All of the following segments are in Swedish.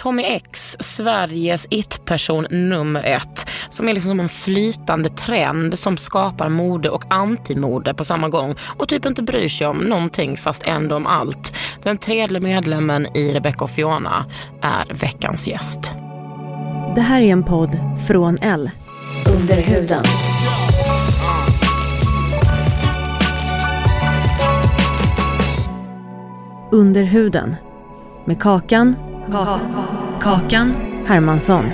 Tommy X, Sveriges it-person nummer ett. Som är liksom som en flytande trend som skapar mode och antimode på samma gång. Och typ inte bryr sig om någonting fast ändå om allt. Den tredje medlemmen i Rebecca och Fiona är veckans gäst. Det här är en podd från L. Under huden. Under huden. Med Kakan. Kakan Hermansson.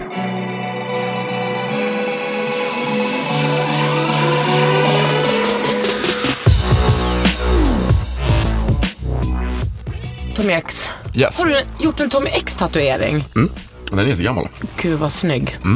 Tommy X. Yes. Har du gjort en Tommy X-tatuering? Den är jättegammal. Gud vad snygg. Och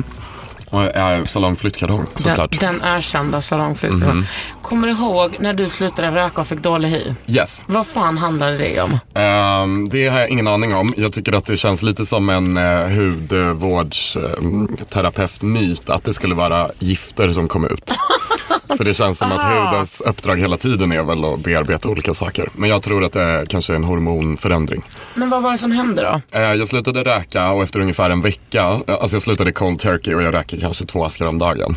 är salongflyttkartong såklart. Den, den erkända salongflytten. Kommer du ihåg när du slutade röka och fick dålig hy? Yes. Vad fan handlade det om? Ehm, det har jag ingen aning om. Jag tycker att det känns lite som en uh, hudvårdsterapeut-myt att det skulle vara gifter som kom ut. För det känns som att hudens uppdrag hela tiden är väl att bearbeta olika saker. Men jag tror att det är kanske en hormonförändring. Men vad var det som hände då? Eh, Jag slutade röka och efter ungefär en vecka, alltså jag slutade cold turkey och jag röker kanske två askar om dagen.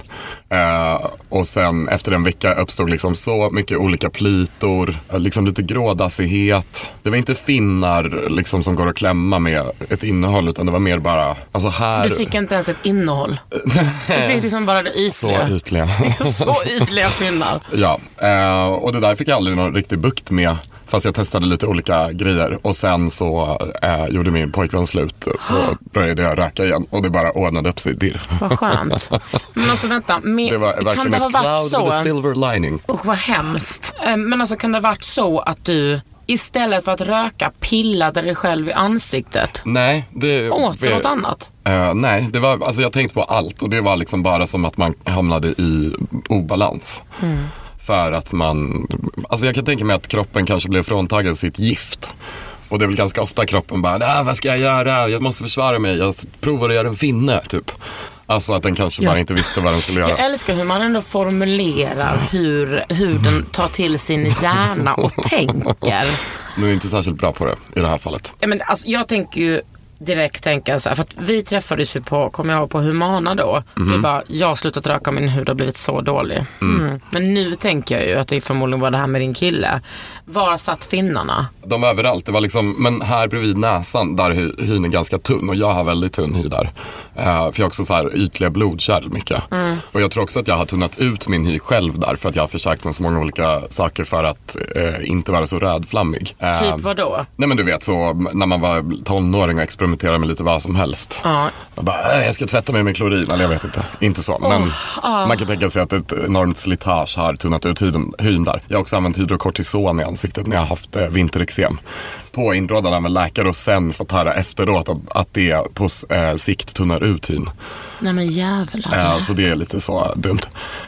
Eh, och sen efter en vecka uppstod liksom så mycket olika plitor, eh, liksom lite grådassighet. Det var inte finnar liksom som går att klämma med ett innehåll utan det var mer bara, alltså här. Du fick inte ens ett innehåll. Du fick liksom bara det Så ytliga. ytliga. Så ytliga finnar. Ja, eh, och det där fick jag aldrig någon riktig bukt med. Fast jag testade lite olika grejer och sen så eh, gjorde min pojkvän slut. Så började jag röka igen och det bara ordnade upp sig dirr. Vad skönt. Men alltså vänta, me- Det var kan verkligen det ha varit så? silver lining. Usch vad hemskt. Eh, Men alltså kan det ha varit så att du istället för att röka pillade dig själv i ansiktet? Nej, det... Åt du något annat? Eh, nej, det var, alltså jag tänkte på allt och det var liksom bara som att man hamnade i obalans. För att man, alltså jag kan tänka mig att kroppen kanske blev fråntagen sitt gift. Och det är väl ganska ofta kroppen bara, "Ah, vad ska jag göra? Jag måste försvara mig, jag provar att göra en finne, typ. Alltså att den kanske Ja. bara inte visste vad den skulle Jag göra. älskar hur man ändå formulerar hur huden tar till sin hjärna och tänker. Nu är jag inte särskilt bra på det i det här fallet. Ja, men alltså, jag tänker ju direkt tänka så här, för att vi träffades ju på, kommer jag ihåg, på Humana då. Det är bara, jag har slutat röka min hud har blivit så dålig. Mm. Men nu tänker jag ju att det förmodligen var det här med din kille. Var satt finnarna? De var överallt. Det var liksom, men här bredvid näsan, där hy, hyn är ganska tunn och jag har väldigt tunn hy där. Uh, för jag har också så här ytliga blodkärl mycket. Och jag tror också att jag har tunnat ut min hy själv där för att jag har försökt med så många olika saker för att eh, inte vara så rödflammig. Eh, Typ vad då? Nej men du vet så när man var tonåring och experimenterade med lite vad som helst. Ja. Jag bara, "Äh, jag ska tvätta mig med klorin. Eller jag vet inte. Inte så. Men man kan tänka sig att ett enormt slitage har tunnat ut hyn, hyn där. Jag har också använt hydrokortison i ansiktet när jag har haft eh, vintereksem. På inrådan av en läkare och sen fått höra efteråt att, att det på eh, sikt tunnar ut hyn. Nej men jävlar. Eh, så det är lite så dumt.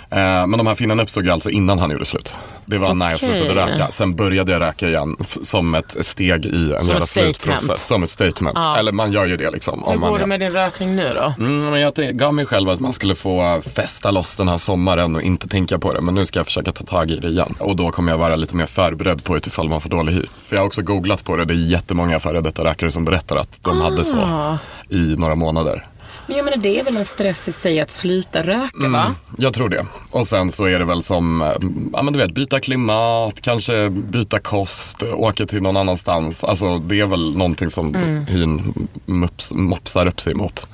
Eh, men de här finnarna uppstod alltså innan han gjorde slut. Det var när jag slutade röka. Sen började jag röka igen som ett steg i en Som jävla slutprocess. Som ett statement. Eller man gör ju det liksom. Hur Om man går det med din rökning nu då? Mm, men jag gav mig själv att man skulle få festa loss den här sommaren och inte tänka på det. Men nu ska jag försöka ta tag i det igen. Och då kommer jag vara lite mer förberedd på det ifall man får dålig hy. För jag har också googlat på det. Det är jättemånga före detta rökare som berättar att de hade så Ah. i några månader. Men jag menar det är väl en stress i sig att sluta röka va? Jag tror det. Och sen så är det väl som, eh, ja men du vet, byta klimat, kanske byta kost, åka till någon annanstans. Alltså det är väl någonting som Mm. hyn mops, mopsar upp sig emot.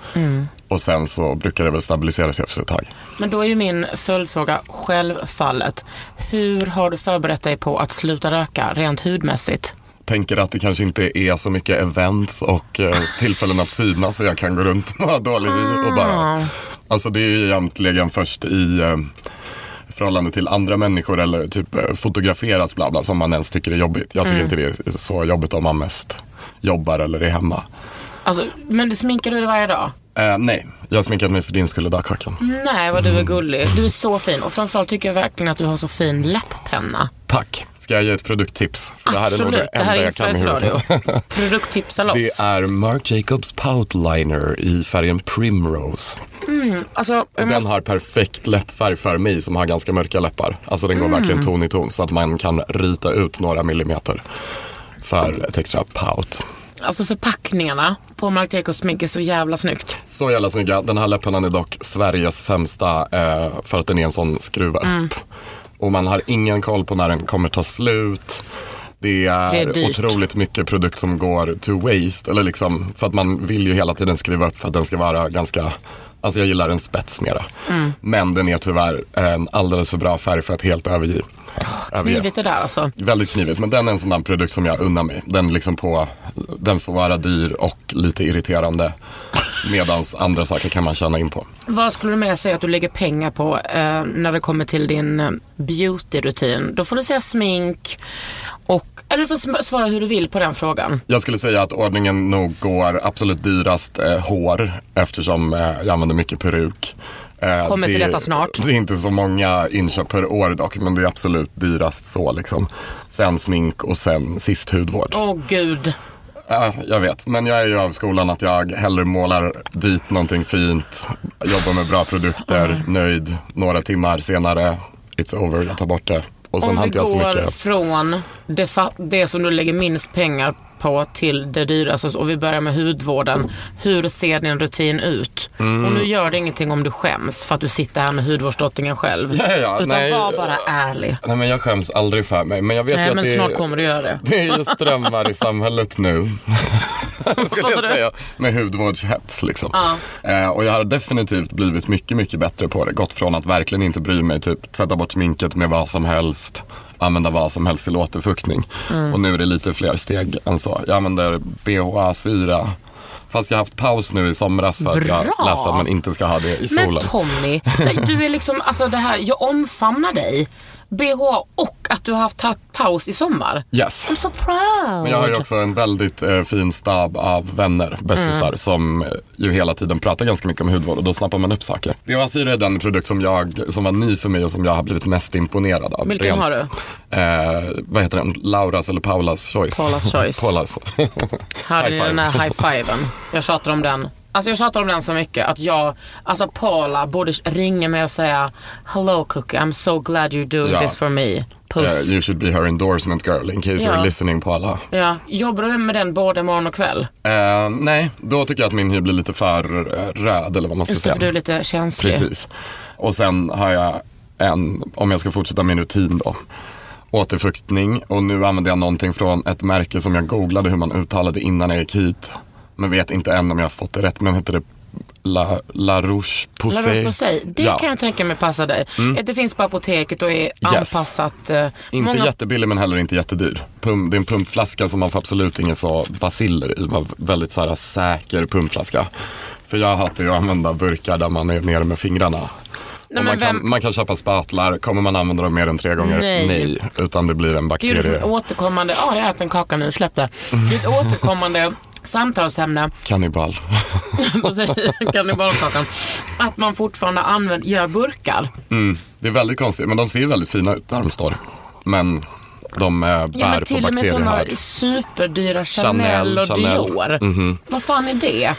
Och sen så brukar det väl stabilisera sig efter ett tag. Men då är ju min följdfråga självfallet. Hur har du förberett dig på att sluta röka rent hudmässigt? Tänker att det kanske inte är så mycket events och eh, tillfällen att synas så jag kan gå runt och ha dålig och bara. Alltså det är ju egentligen först i eh, förhållande till andra människor eller typ eh, fotograferas bla bla som man ens tycker är jobbigt. Jag tycker inte det är så jobbigt om man mest jobbar eller är hemma. Alltså, men du sminkar du dig varje dag? Eh, nej, jag har sminkat mig för din skull idag Kakan. Nej vad du är gullig. Du är så fin och framförallt tycker jag verkligen att du har så fin läpppenna. Tack. Ska jag ge ett produkttips? För det här är nog Absolut, det det här är jag Sveriges Radio. Produkttipsa loss. Det är Marc Jacobs Pout Liner i färgen Primrose. Alltså, jag Den måste, har perfekt läppfärg för mig som har ganska mörka läppar. Alltså den går Mm. verkligen ton i ton så att man kan rita ut några millimeter för ett extra pout. alltså förpackningarna på Marc Jacobs smink är så jävla snyggt. Så jävla snygga. Den här läppennan är dock Sveriges sämsta eh, för att den är en sån skruva upp. Mm. Och man har ingen koll på när den kommer ta slut. Det är, Det är otroligt mycket produkt som går to waste. Eller liksom, för att man vill ju hela tiden skruva upp för att den ska vara ganska Alltså jag gillar en spets mera. Mm. Men den är tyvärr en alldeles för bra färg för att helt överge. överge. Knivigt det där alltså. Väldigt knivigt, men den är en sån där produkt som jag unnar mig. Den, liksom på, den får vara dyr och lite irriterande. Medans andra saker kan man tjäna in på. Vad skulle du mer säga att du lägger pengar på eh, när det kommer till din eh, beautyrutin? Då får du säga smink och, eller du får svara hur du vill på den frågan. Jag skulle säga att ordningen nog går absolut dyrast eh, hår eftersom eh, jag använder mycket peruk. Eh, Kommer till det- detta snart. Det är inte så många inköp per år dock, men det är absolut dyrast så liksom. Sen smink och sen sist hudvård. Åh gud. Ja, jag vet, men jag är ju av skolan att jag hellre målar dit någonting fint, jobbar med bra produkter, nöjd. Några timmar senare, it's over, jag tar bort det. Och sen Om vi inte jag så går mycket. från det, det som du lägger minst pengar på till det dyraste och vi börjar med hudvården. Hur ser din rutin ut? Mm. Och nu gör det ingenting om du skäms för att du sitter här med hudvårdsdrottningen själv. Ja, ja, Utan nej. var bara ärlig. Nej men jag skäms aldrig för mig, men jag vet ju Nej att men det snart kommer du göra det. Det är ju strömmar i samhället nu. Skulle jag säga. Med hudvårdshets liksom. Ja. Eh, och jag har definitivt blivit mycket, mycket bättre på det. Gått från att verkligen inte bry mig, typ tvätta bort sminket med vad som helst. Använda vad som helst till återfuktning. Mm. Och nu är det lite fler steg än så. Jag använder BHA-syra. Fast jag har haft paus nu i somras för att jag Bra. läste att man inte ska ha det i Men solen. Tommy, du är liksom, alltså det här, jag omfamnar dig. BH och att du har haft paus i sommar. Yes. I'm so proud. Men jag har ju också en väldigt eh, fin stab av vänner, bästisar, Mm. som ju hela tiden pratar ganska mycket om hudvård och då snappar man upp saker. BHA-syra är den produkt som, jag, som var ny för mig och som jag har blivit mest imponerad av. Vilken har du? Eh, vad heter den? Lauras eller Paulas choice? Paulas choice. Paulas. Här är den här high-fiven. Jag tjatar om den. Alltså jag tjatar om den så mycket att jag, alltså Paula borde ringa mig och säga Hello Cookie, I'm so glad you're doing Ja. this for me. Puss. Eh, you should be her endorsement girl in case Ja. you're listening Paula. Ja, jobbar du med den både morgon och kväll? Eh, nej, då tycker jag att min hy blir lite för eh, röd eller vad man ska Just säga. för du är lite känslig. Precis. Och sen har jag en, om jag ska fortsätta min rutin då, återfuktning. Och nu använder jag någonting från ett märke som jag googlade hur man uttalade innan jag gick hit. Men vet inte än om jag har fått det rätt. Men heter det La, La Roche La Posay? Roche-Posay, det Ja. Mm. kan jag tänka mig passar dig. Det finns på apoteket och är Yes. anpassat. eh, Inte många- jättebillig men heller inte jättedyr. Pum, det är en pumpflaska som man får absolut inga så basiller i. Var väldigt så här säker pumpflaska. För jag hatar ju att använda burkar där man är nere med fingrarna. Men man, kan, vem- man kan köpa spatlar, kommer man använda dem mer än tre gånger? Nej. Utan det blir en Det är ju bakterie. liksom återkommande, ja jag äter en kaka nu, släpp det. Det är ett återkommande samtalsämne, Kannibal. kannibalkakan, att man fortfarande använder, gör burkar. Mm. Det är väldigt konstigt, men de ser väldigt fina ut där de står. Men de eh, bär Ja, men på till och med sådana superdyra Chanel, Chanel, och Chanel. Dior. Mhm. Vad fan är det?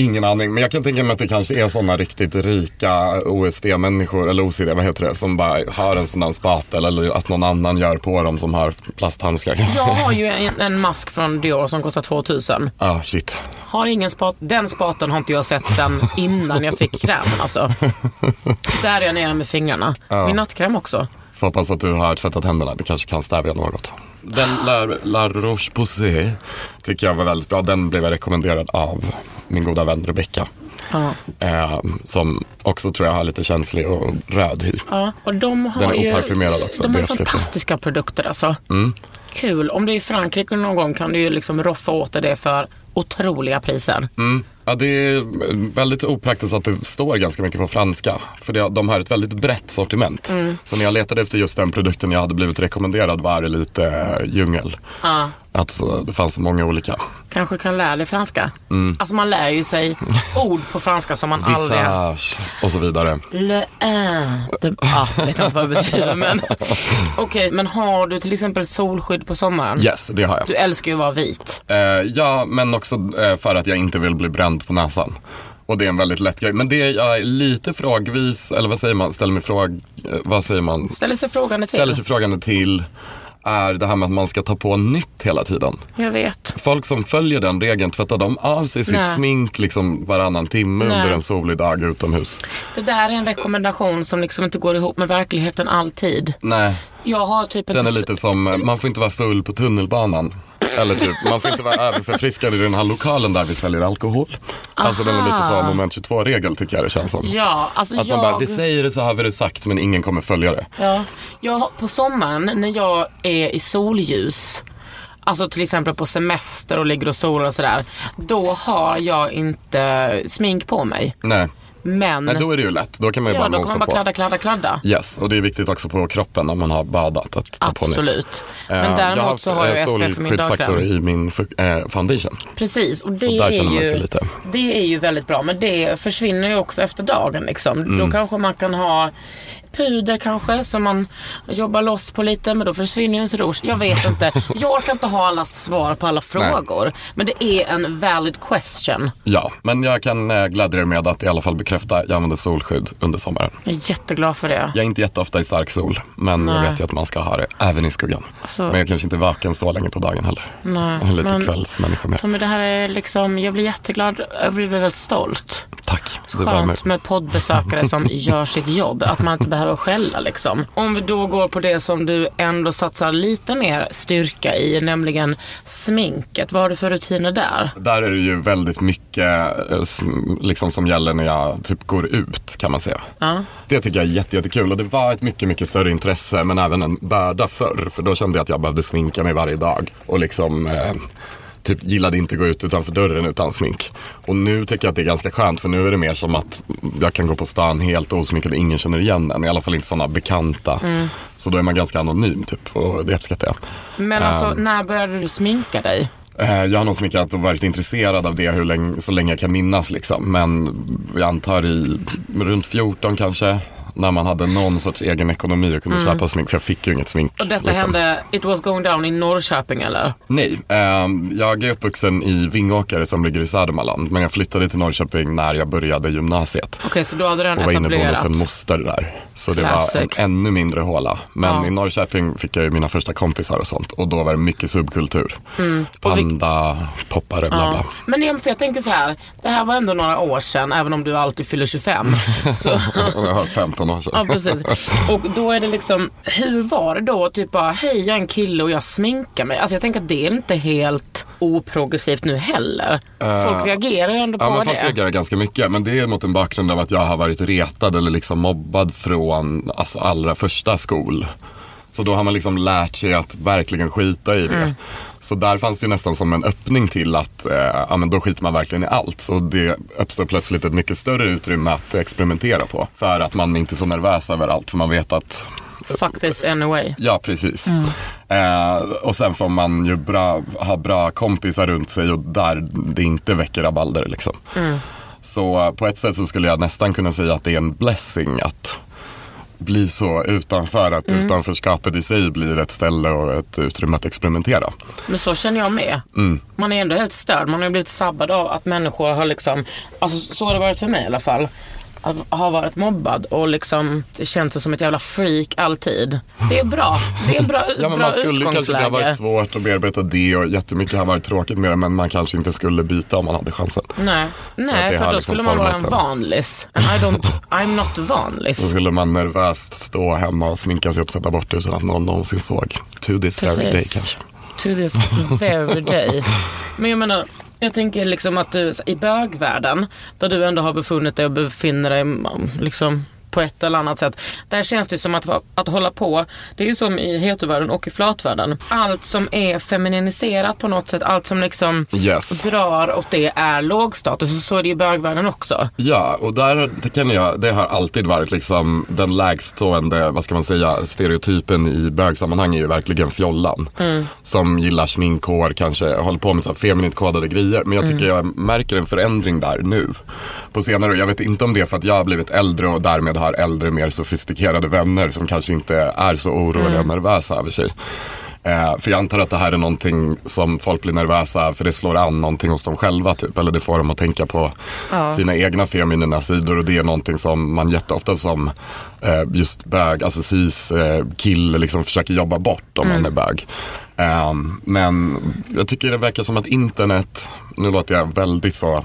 Ingen aning, men jag kan tänka mig att det kanske är sådana riktigt rika OSD-människor, eller OCD, vad heter det, som bara har en sån där spatel eller att någon annan gör på dem som har plasthandskar. Jag har ju en, en mask från Dior som kostar 2000. Ah, shit. Har ingen spat, den spaten har inte jag sett sen innan jag fick krämen alltså. Där är jag nere med fingrarna. Min nattkräm också. Får hoppas att du har tvättat händerna, det kanske kan stävja något. Den La, La Roche-Posay tycker jag var väldigt bra. Den blev jag rekommenderad av min goda vän Rebecca. Ja. Eh, som också tror jag har lite känslig och röd hy. Ja, och de har Den är ju, oparfymerad också, De har uppskattar jag. fantastiska produkter alltså. Kul. Om det är i Frankrike någon gång kan du ju liksom roffa åt dig det för otroliga priser. Mm. Ja, det är väldigt opraktiskt att det står ganska mycket på franska. För det, de har ett väldigt brett sortiment. Så när jag letade efter just den produkten jag hade blivit rekommenderad var det lite djungel. Ja. Att det fanns så många olika. Kanske kan lära dig franska. Alltså man lär ju sig ord på franska som man aldrig... Visage och så vidare. Le. Det, ja, jag vet inte vad det betyder men. Okej, men har du till exempel solskydd på sommaren? Yes, det har jag. Du älskar ju att vara vit. Eh, ja, men också eh, för att jag inte vill bli bränd på näsan. Och det är en väldigt lätt grej. Men det jag är lite frågvis, eller vad säger man, ställer mig fråg, eh, vad säger man? Ställer sig frågande till. Ställer sig frågande till är det här med att man ska ta på nytt hela tiden. Jag vet. Folk som följer den regeln, tvättar de av sig sitt Nej. smink liksom varannan timme Nej. under en solig dag utomhus? Det där är en rekommendation som liksom inte går ihop med verkligheten alltid. Nej, Jag har typ den är lite som, eh, man får inte vara full på tunnelbanan. Eller typ, man får inte vara överförfriskad i den här lokalen där vi säljer alkohol. Alltså den är lite så moment 22-regel tycker jag det känns som. Ja, alltså Att jag... man bara, vi säger det så har vi det sagt men ingen kommer följa det. Ja, jag, på sommaren när jag är i solljus, alltså till exempel på semester och ligger och solar och sådär, då har jag inte smink på mig. Nej, Men, Nej då är det ju lätt. Då kan man ju ja, bara då kan man bara på. kladda, kladda, kladda. Yes, och det är viktigt också på kroppen när man har badat att ta på nytt. Absolut. Men däremot så har jag eh, SPF i min dagkräm. i min eh, foundation. Precis, och det, Så där känner är man sig ju, lite. det är ju väldigt bra. Men det försvinner ju också efter dagen. Liksom. Mm. Då kanske man kan ha puder kanske som man jobbar loss på lite men då försvinner ju ens rouge. Jag vet inte. Jag kan inte ha alla svar på alla frågor. Men det är en valid question. Ja, men jag kan eh, glädja er med att i alla fall bekräfta jag använder solskydd under sommaren. Jag är jätteglad för det. Jag är inte jätteofta i stark sol, men jag Nej. vet ju att man ska ha det även i skuggan. Alltså- Men jag kanske inte är vaken så länge på dagen heller. Nej, Jag är lite men- kvällsmänniska mer. Så men det här är liksom, jag blir jätteglad, jag blir väldigt stolt. Tack, värmer. Skönt med poddbesökare som gör sitt jobb. Att man inte behöver skälla liksom. Om vi då går på det som du ändå satsar lite mer styrka i, nämligen sminket. Vad har du för rutiner där? Där är det ju väldigt mycket eh, liksom som gäller när jag typ går ut kan man säga. Ja. Det tycker jag är jätte, jättekul och det var ett mycket, mycket större intresse men även en börda förr. För då kände jag att jag behövde sminka mig varje dag och liksom eh, typ gillade inte gå ut utanför dörren utan smink. Och nu tycker jag att det är ganska skönt för nu är det mer som att jag kan gå på stan helt osminkad och ingen känner igen en. I alla fall inte sådana bekanta. Så då är man ganska anonym typ och det uppskattar jag. Men alltså, när började du sminka dig? Eh, Jag har nog sminkat och varit intresserad av det hur länge, så länge jag kan minnas liksom. Men jag antar i runt 14 kanske. När man hade någon sorts egen ekonomi och kunde köpa smink. För jag fick ju inget smink. Och detta liksom. hände, it was going down i Norrköping eller? Nej, ehm, jag är uppvuxen i Vingåker som ligger i Södermanland. Men jag flyttade till Norrköping när jag började gymnasiet. Okej, så då hade den Och var inneboende hos etablerat. en moster där. Så det var en ännu mindre håla. Men Ja. i Norrköping fick jag ju mina första kompisar och sånt. Och då var det mycket subkultur. Mm. Och vi- Panda, poppare, bla bla. Ja. Men jag, för jag tänker så här, det här var ändå några år sedan, även om du alltid fyller 25. Så, Jag var 15 sedan. ja, precis. Och då är det liksom, hur var det då? Typ bara, hej jag är en kille och jag sminkar mig. Alltså jag tänker att det är inte helt oprogressivt nu heller. Folk reagerar ju ändå på Ja, men folk det. reagerar ganska mycket. Men det är mot en bakgrund av att jag har varit retad eller liksom mobbad från alltså, allra första skol. Så då har man liksom lärt sig att verkligen skita i det. Mm. Så där fanns det nästan som en öppning till att eh, ja, men då skiter man verkligen i allt. Så det uppstår plötsligt ett mycket större utrymme att experimentera på. För att man inte är så nervös över allt. För man vet att Fuck this anyway. Ja, precis. Eh, och sen får man ju bra, ha bra kompisar runt sig och där det inte väcker rabalder. Liksom. Så eh, på ett sätt så skulle jag nästan kunna säga att det är en blessing att bli så utanför att Mm. utanförskapet i sig blir ett ställe och ett utrymme att experimentera. Men så känner jag med. Mm. Man är ändå helt störd. Man har blivit sabbad av att människor har liksom, alltså så har det varit för mig i alla fall. Att ha varit mobbad och liksom det känns som ett jävla freak alltid. Det är bra. Det är bra, Ja, men bra man skulle kanske, det har varit svårt att bearbeta det och jättemycket har varit tråkigt med det men man kanske inte skulle byta om man hade chansen. Nej, att Nej för har då liksom skulle man vara en vanlis. And I don't, I'm not Då vanlis. skulle man nervöst stå hemma och sminka sig och tvätta bort utan att någon någonsin såg. To this very day Precis. kanske. To this very day. Men jag menar, jag tänker liksom att du i bögvärlden, där du ändå har befunnit dig och befinner dig mm, liksom på ett eller annat sätt. Där känns det som att, att hålla på, det är ju som i hetovärlden och i flatvärlden. Allt som är femininiserat på något sätt, allt som liksom Yes. drar åt det är lågstatus. Och så är det i bögvärlden också. Ja, och där det kan jag, det har alltid varit liksom den lägstående, vad ska man säga, stereotypen i bögsammanhang är ju verkligen fjollan. Som gillar sminkhår, kanske håller på med så feminint kodade grejer. Men jag tycker jag märker en förändring där nu. På senare år. Jag vet inte om det är för att jag har blivit äldre och därmed har äldre, mer sofistikerade vänner som kanske inte är så oroliga och nervösa över sig. Eh, för jag antar att det här är någonting som folk blir nervösa för det slår an någonting hos dem själva typ. Eller det får dem att tänka på sina egna feminina sidor och det är någonting som man jätteofta som eh, just bög, alltså cis eh, kille liksom försöker jobba bort om man är bög. Eh, men jag tycker det verkar som att internet, nu låter jag väldigt så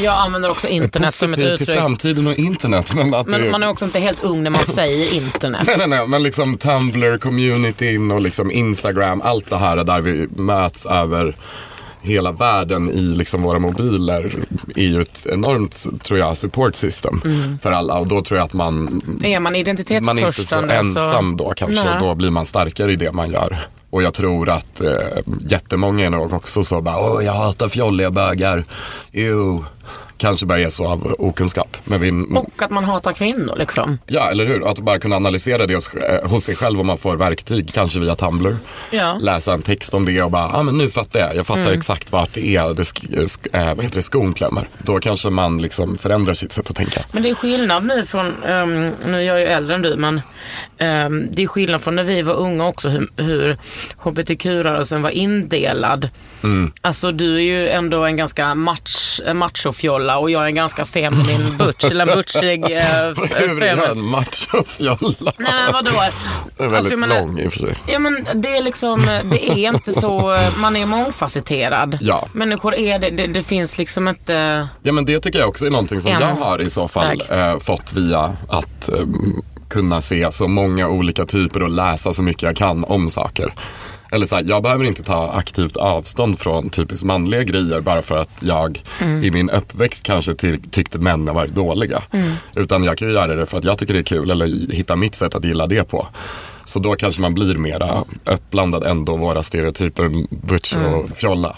Jag använder också internet som ett positiv till uttryck. framtiden och internet. Men, att det, Men man är också inte helt ung när man säger internet. Nej, nej, nej, men liksom Tumblr, communityn och liksom Instagram, allt det här där vi möts över hela världen i liksom våra mobiler är ju ett enormt, tror jag, support system Mm. för alla. Och då tror jag att man, Är man man är inte så ensam då kanske. Nej. Och då blir man starkare i det man gör. Och jag tror att eh, jättemånga är nog också så bara, åh jag hatar fjolliga bögar. Ew. Kanske bara är så av okunskap. Men vi, Och att man hatar kvinnor liksom. Ja, eller hur? Att bara kunna analysera det hos, eh, hos sig själv om man får verktyg, kanske via Tumblr. Ja. Läsa en text om det och bara, ja ah, men nu fattar jag. Jag fattar Mm. exakt vart det är, det sk- eh, vad heter det, skon klämmer. Då kanske man liksom förändrar sitt sätt att tänka. Men det är skillnad nu från, ehm, nu är jag ju äldre än du, men ehm, det är skillnad från när vi var unga också hur, hur hbtq-rörelsen var indelad. Mm. Alltså du är ju ändå en ganska match, machofjolla och jag är en ganska feminin butch, eller en butchig eh, Hur är fem- en machofjolla? Nej men vadå? Det är väldigt Alltså, menar- lång i och för sig. Ja men det är liksom, det är inte så, man är mångfacetterad. Ja. Människor är det, det, det finns liksom inte, Ja men det tycker jag också är någonting som En jag har i så fall eh, fått via att eh, kunna se så många olika typer och läsa så mycket jag kan om saker. Eller så här, jag behöver inte ta aktivt avstånd från typiskt manliga grejer bara för att jag i min uppväxt kanske till, tyckte män har varit dåliga. Utan jag kan ju göra det för att jag tycker det är kul eller hitta mitt sätt att gilla det på. Så då kanske man blir mera uppblandad ändå våra stereotyper butch och fjolla.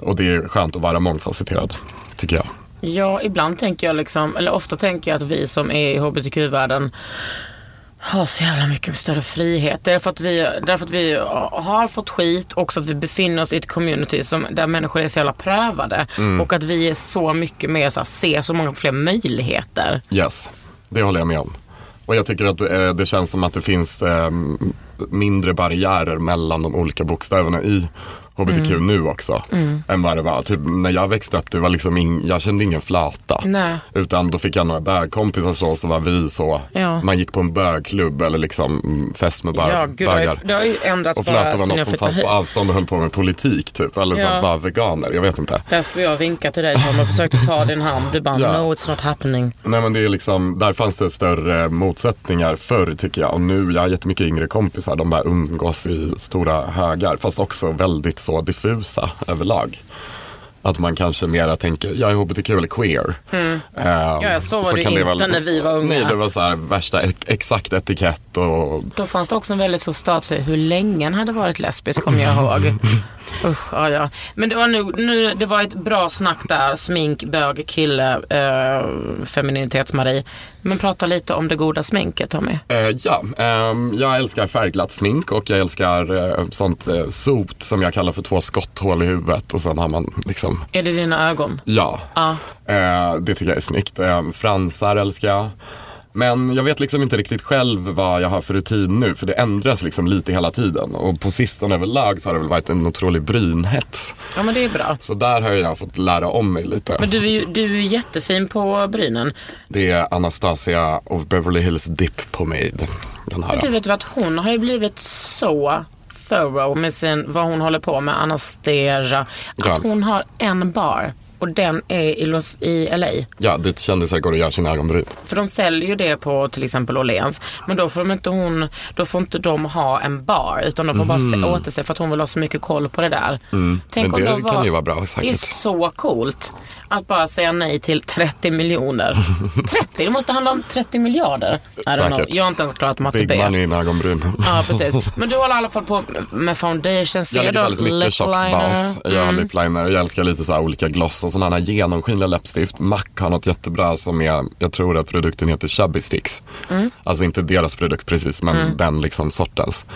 Och det är skönt att vara mångfacetterad, tycker jag. Ja ibland tänker jag liksom, eller ofta tänker jag att vi som är i hbtq-världen har så jävla mycket större frihet. Därför att, vi, därför att vi har fått skit och också att vi befinner oss i ett community som, där människor är så jävla prövade. Och att vi är så mycket mer, så här, ser så många fler möjligheter. Yes, det håller jag med om. Och jag tycker att eh, det känns som att det finns eh, mindre barriärer mellan de olika bokstäverna i HBTQ Mm. nu också. Än vad det var. Typ när jag växte upp, det var liksom ing, jag kände ingen flata. Nej. Utan då fick jag några bögkompisar så, så var vi så. Ja. Man gick på en bögklubb eller liksom mm, fest med bög, Ja, gud, bögar. det har ju ändrats Och bara var något som fanns hit. på avstånd och höll på med politik typ. Eller så Ja. var veganer, jag vet inte. Där skulle jag vinka till dig Tom och försökte ta din hand. Du bara, Ja. no it's not happening. Nej men det är liksom, där fanns det större motsättningar förr tycker jag. Och nu, jag har jättemycket yngre kompisar, de bara umgås i stora högar. Fast också väldigt så diffusa överlag. Att man kanske mera tänker, jag är hbtq eller queer. Ehm, Ja, så var det inte när vi var unga. Nej, det var så här värsta ex- exakt etikett och Då fanns det också en väldigt så stat hur länge han hade varit lesbisk kommer jag ihåg. Usch, ja, ja. Men det var, nu, nu, det var ett bra snack där. Smink, bög, kille, eh, femininitets-Marie. Men prata lite om det goda sminket Tommy. Eh, ja, ehm, jag älskar färgglatt smink och jag älskar eh, sånt eh, sot som jag kallar för två skotthål i huvudet och sen har man liksom, Är det dina ögon? ja. Eh, det tycker jag är snyggt. Eh, fransar älskar jag. Men jag vet liksom inte riktigt själv vad jag har för rutin nu för det ändras liksom lite hela tiden. Och på sistone överlag så har det väl varit en otrolig brynhets. Ja men det är bra. Så där har jag fått lära om mig lite. Men du är ju du är jättefin på brynen. Det är Anastasia of Beverly Hills Dip Pomade. Den Men du här. vet vad, hon har ju blivit så thorough med sin, vad hon håller på med, Anastasia. Att Ja. hon har en bar och den är i, Los, i LA. Ja, dit kändisar går och gör sina ögonbryn. För de säljer ju det på till exempel Åhléns. Men då får, de inte hon, då får inte de ha en bar utan de får bara se, återse för att hon vill ha så mycket koll på det där. Tänk Mhm. Men om det de kan ju vara bra, Det är säkert. så coolt att bara säga nej till 30 miljoner. 30? Det måste handla om 30 miljarder. Säkert. Jag har inte ens klarat matte Big B. money in ögonbryn. Ja, precis. Men du håller i alla fall på med foundation. Ser Jag lägger väldigt mycket tjockt bas. Jag har Mm. lip liner. Jag älskar lite så här olika gloss och sådana här genomskinliga läppstift. MAC har något jättebra som är, jag tror att produkten heter Chubby Sticks. Mm. Alltså inte deras produkt precis, men den liksom sortens.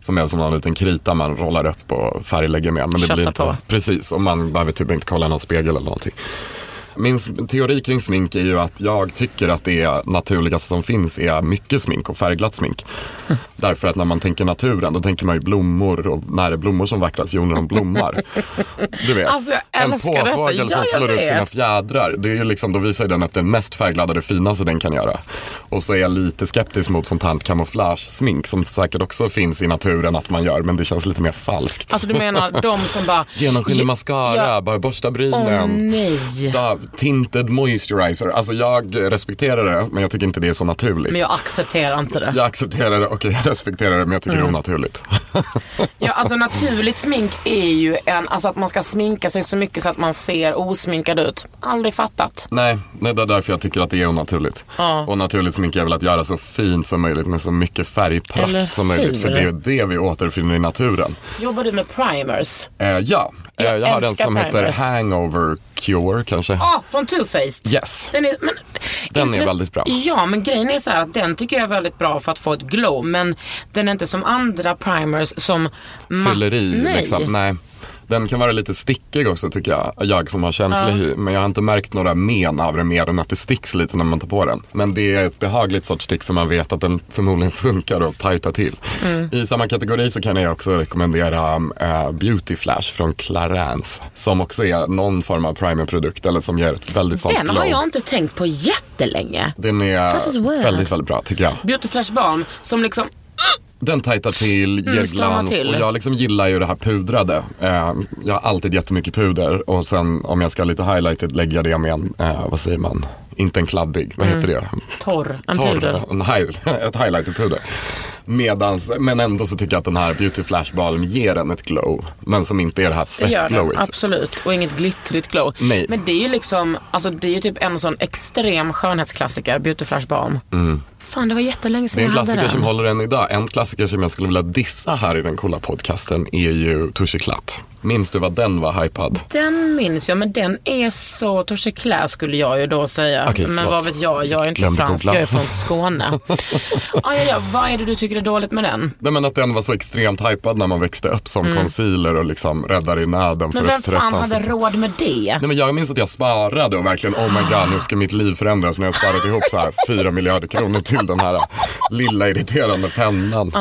Som är som en liten krita man rollar upp och färglägger med. Men det Köttar blir inte, på. Precis, och man behöver typ inte kolla någon spegel eller någonting. Min teori kring smink är ju att jag tycker att det naturligaste som finns är mycket smink och färgglatt smink. Därför att när man tänker naturen då tänker man ju blommor och när är blommor som vackrast? Jo, när de blommar. Du vet, Alltså, jag en påfågel som slår ut vet. sina fjädrar. Det är ju liksom, då visar den att den mest färgglada är det finaste den kan göra. Och så är jag lite skeptisk mot sånt här kamouflage-smink som säkert också finns i naturen att man gör men det känns lite mer falskt. Alltså du menar de som bara... Genomskinlig mascara, ja. bara borsta Åh brynen. nej. Da, tinted moisturizer. Alltså jag respekterar det men jag tycker inte det är så naturligt. Men jag accepterar inte det. Jag accepterar det och jag respekterar det men jag tycker Mm. det är onaturligt. Ja, alltså naturligt smink är ju en, alltså att man ska sminka sig så mycket så att man ser osminkad ut. Aldrig fattat. Nej, nej, det är därför jag tycker att det är onaturligt. Ja. Och naturligt smink är väl att göra så fint som möjligt med så mycket färgprakt som möjligt. För det är det vi återfinner i naturen. Jobbar du med primers? Eh, ja, Jag jag, har en älskar som heter primers. Hangover Cure kanske. Ja, från Too Faced. Yes. Den är, men, Den är väldigt bra. Ja, men grejen är så här att den tycker jag är väldigt bra för att få ett glow. Men den är inte som andra primers som... Fyller i liksom. Nej. Den kan vara lite stickig också tycker jag. Jag som har känslig hy. Men jag har inte märkt några men av det mer än att det sticks lite när man tar på den. Men det är ett behagligt sorts stick för man vet att den förmodligen funkar och tajtar till. Mm. I samma kategori så kan jag också rekommendera äh, Beauty Flash från Clarins. Som också är någon form av primerprodukt eller som ger ett väldigt sånt Den glow. har jag inte tänkt på jättelänge. Den är väldigt, väldigt bra tycker jag. Beauty Flash Balm som liksom... Den tajtar till, ger stramar glans till. och jag liksom gillar ju det här pudrade. Eh, jag har alltid jättemycket puder och sen om jag ska lite highlighted lägger jag det med en, eh, vad säger man, inte en kladdig, vad heter det? Torr. En Torr, puder. en high, ett highlighterpuder. Medans, men ändå så tycker jag att den här Beauty Flash Balm ger en ett glow. Men som inte är det här svettglowet. absolut. Och inget glittrigt glow. Nej. Men det är ju liksom, alltså det är ju typ en sån extrem skönhetsklassiker, Beauty Flash Balm. Fan, det var jättelänge Mm. Det sedan är en jag hade klassiker den. som håller än idag. En klassiker som jag skulle vilja dissa här i den coola podcasten är ju Touche Klatt. Minns du vad den var hypad? Den minns jag, men den är så Torse Claire skulle jag ju då säga. Okej, men vad vet jag, jag är inte Glömde fransk, googla. jag är från Skåne. ah, ja, ja, vad är det du tycker är dåligt med den? Nej men att den var så extremt hypad när man växte upp som concealer och liksom räddare i nöden för Mm. Men vem fan hade ansikte. råd med det? Nej men jag minns att jag sparade och verkligen oh my god nu ska mitt liv förändras när jag sparat ihop så här fyra miljarder kronor till den här lilla irriterande pennan.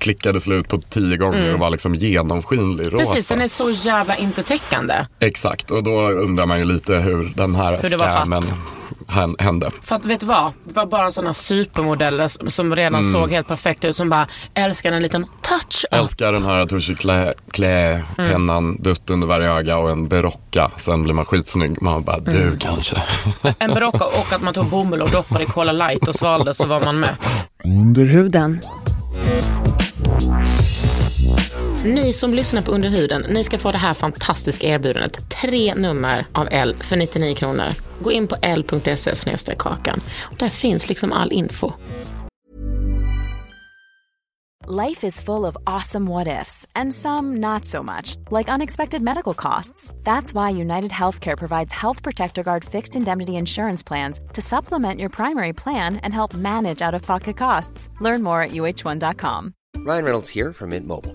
Klickade slut på tio gånger och var liksom genomskinlig rosa. Mm. Precis, den är så jävla inte täckande. Exakt och då undrar man ju lite hur den här Hur scammen hände. För att vet du vad? Det var bara sådana supermodeller som, som redan Mm. såg helt perfekta ut som bara älskar en liten touch up. Älskar den här Touche klä, klä pennan, dutt under varje öga och en berocka. Sen blir man skitsnygg. Man bara, du Mm. kanske. En barocka och att man tog bomull och doppade i Cola light och svalde så var man mätt. Under huden. Ni som lyssnar på Under huden, ni ska få det här fantastiska erbjudandet. Tre nummer av L för 99 kronor. Gå in på l.se kakan. Där finns liksom all info. Life is full of awesome what ifs, and some not so much, like unexpected medical costs. That's why United Healthcare provides Health Protector Guard fixed indemnity insurance plans to supplement your primary plan and help manage out of pocket costs. Learn more at uh1.com. Ryan Reynolds here from Mint Mobile.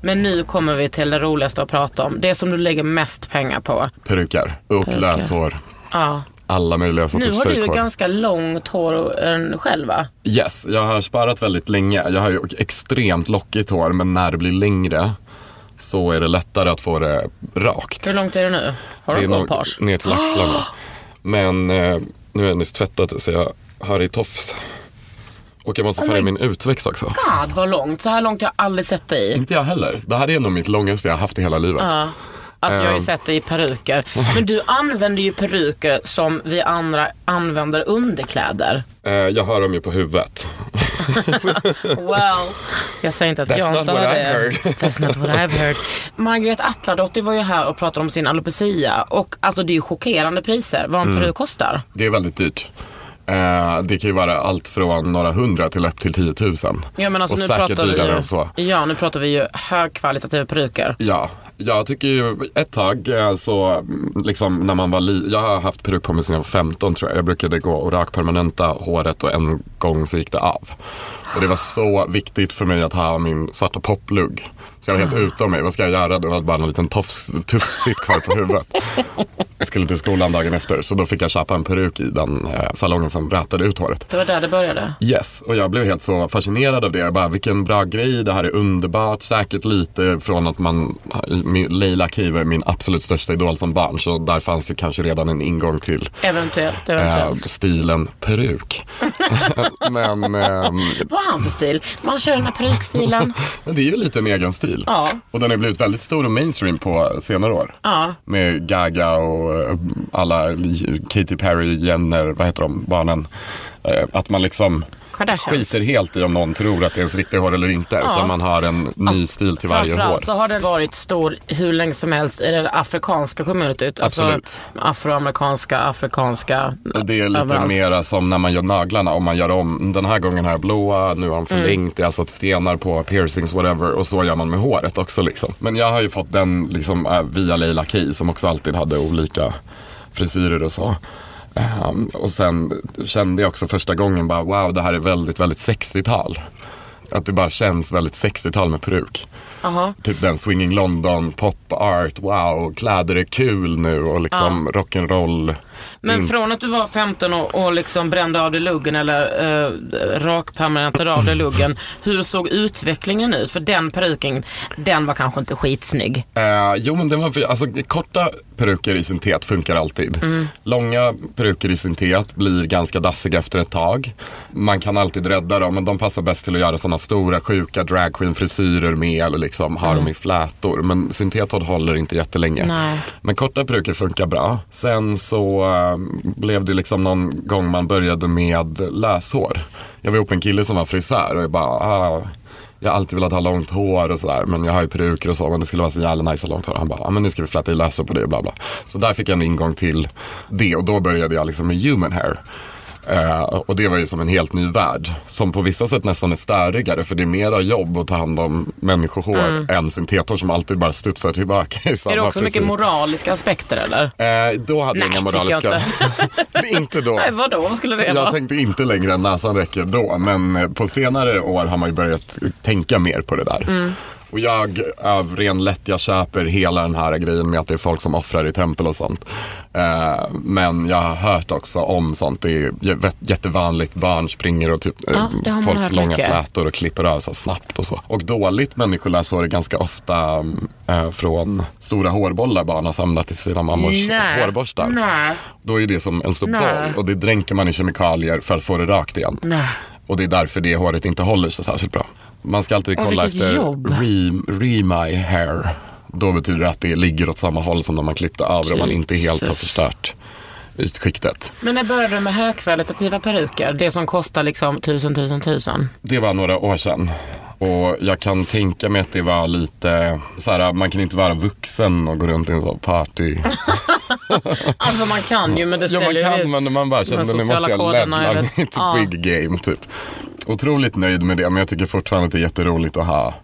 Men nu kommer vi till det roligaste att prata om. Det som du lägger mest pengar på. Peruker och Peruker. löshår. Ja. Alla möjliga Nu sorters har du ju ganska långt hår själv va? Yes, jag har sparat väldigt länge. Jag har ju extremt lockigt hår men när det blir längre så är det lättare att få det rakt. Hur långt är det nu? Har du är nog page? ner till axlarna. Men eh, nu har jag nyss tvättat så jag har i tofs. Och jag måste Oh my- min utväxt också. God vad långt. Så här långt har jag aldrig sett dig i. Inte jag heller. Det här är nog mitt långaste jag har haft i hela livet. Ja. Alltså jag har ju Ehm. sett dig i peruker. Men du använder ju peruker som vi andra använder underkläder. Eh, jag har dem ju på huvudet. Well. Jag säger inte att That's jag inte har det. heard. That's not what I've heard. Margret Atladottir var ju här och pratade om sin alopecia. Och alltså det är ju chockerande priser vad en Mm. peruk kostar. Det är väldigt dyrt. Eh, det kan ju vara allt från några hundra till upp till 10 000. Ja, men alltså, och nu säkert dyrare än så. Ja, nu pratar vi ju högkvalitativa peruker. Ja, jag tycker ju ett tag eh, så mm, liksom när man var li- Jag har haft peruk på mig sedan jag var 15 tror jag. Jag brukade gå och rakpermanenta håret och en gång så gick det av. Och det var så viktigt för mig att ha min svarta poplugg. Så jag var helt utom mig. Vad ska jag göra? Det var bara en liten tofs, tufsitt kvar på huvudet. Jag skulle till skolan dagen efter så då fick jag köpa en peruk i den eh, salongen som rätade ut håret. Det var där det började. Yes, och jag blev helt så fascinerad av det. Jag bara, vilken bra grej, det här är underbart. Säkert lite från att man, Leila Kiva är min absolut största idol som barn. Så där fanns ju kanske redan en ingång till Eventuellt, eh, eventuellt. stilen peruk. men, ehm, Vad har han för stil? Man kör den här perukstilen. men det är ju lite en egen stil. Ja. Och den har blivit väldigt stor och mainstream på senare år. Ja. Med Gaga och eh, alla Katy Perry, Jenner, vad heter de, barnen. Eh, Att man liksom Kardashians. skiter helt i om någon tror att det är ens riktiga hår eller inte. Utan man har en ny stil till varje hår. Så har den varit stor hur länge som helst i det afrikanska communityt. Alltså Absolut. afroamerikanska, afrikanska. Och det är lite överallt. mera som när man gör naglarna. Om man gör om, den här gången har jag blåa, nu har de förlängt, Mm. det är alltså stenar på piercings whatever. Och så gör man med håret också liksom. Men jag har ju fått den liksom äh, via Leila Key som också alltid hade olika frisyrer och så. Ehm, och sen kände jag också första gången bara wow det här är väldigt, väldigt 60-tal. Att det bara känns väldigt 60-tal med peruk. Jaha. Typ den Swinging London, pop art, wow, kläder är kul nu och liksom rock'n'roll. Men Mm. från att du var 15 och, och liksom brände av dig luggen eller uh, rakpermanentade av dig luggen. Hur såg utvecklingen ut? För den peruken, den var kanske inte skitsnygg. Eh, jo men den var, alltså korta peruker i syntet funkar alltid. Långa peruker i syntet blir ganska dassiga efter ett tag. Man kan alltid rädda dem men de passar bäst till att göra sådana stora sjuka dragqueen-frisyrer med eller liksom ha dem i flätor. Men syntethår håller inte jättelänge. Nej. Men korta peruker funkar bra. Sen så eh, blev det liksom någon gång man började med löshår. Jag var ihop med en kille som var frisör och jag bara, ah, jag har alltid velat ha långt hår och sådär men jag har ju peruker och så men det skulle vara så jävla nice att ha långt hår. Han bara, ah, men nu ska vi fläta i löshår på det och bla bla. Så där fick jag en ingång till det och då började jag liksom med human hair. Eh, och det var ju som en helt ny värld. Som på vissa sätt nästan är störigare för det är mera jobb att ta hand om människohår än syntethår som alltid bara studsar tillbaka i samma Är det också mycket frisyr. moraliska aspekter eller? Eh, då hade jag Nej, inga tycker jag moraliska... inte då. Nej, vadå? Vad skulle det vara? Jag tänkte inte längre än näsan räcker då. Men på senare år har man ju börjat tänka mer på det där. Mm. Och jag av ren lättja köper hela den här grejen med att det är folk som offrar i tempel och sånt. Eh, men jag har hört också om sånt. Det är jä- jättevanligt. Barn springer och typ eh, Ja, det man folks långa mycket. flätor och klipper av så snabbt och så. Och dåligt människolöshår är ganska ofta eh, från stora hårbollar barn har samlat i sina mammors Nej. hårborstar. Nej. Då är det som en stor Nej. boll och det dränker man i kemikalier för att få det rakt igen. Nej. Och det är därför det håret inte håller så särskilt bra. Man ska alltid kolla efter jobb. re, re my hair. Då betyder det att det ligger åt samma håll som när man klippte av det och man inte helt har förstört ytskiktet. Men när började du med högkvalitativa peruker? Det som kostar liksom tusen, tusen, tusen. Det var några år sedan. Och jag kan tänka mig att det var lite så här, man kan inte vara vuxen och gå runt i en sån party. Alltså man kan ju men det Ja man ställer ju- kan men man bara känner nu måste jag levla mitt Ja. wig game typ. Otroligt nöjd med det men jag tycker fortfarande att det är jätteroligt att ha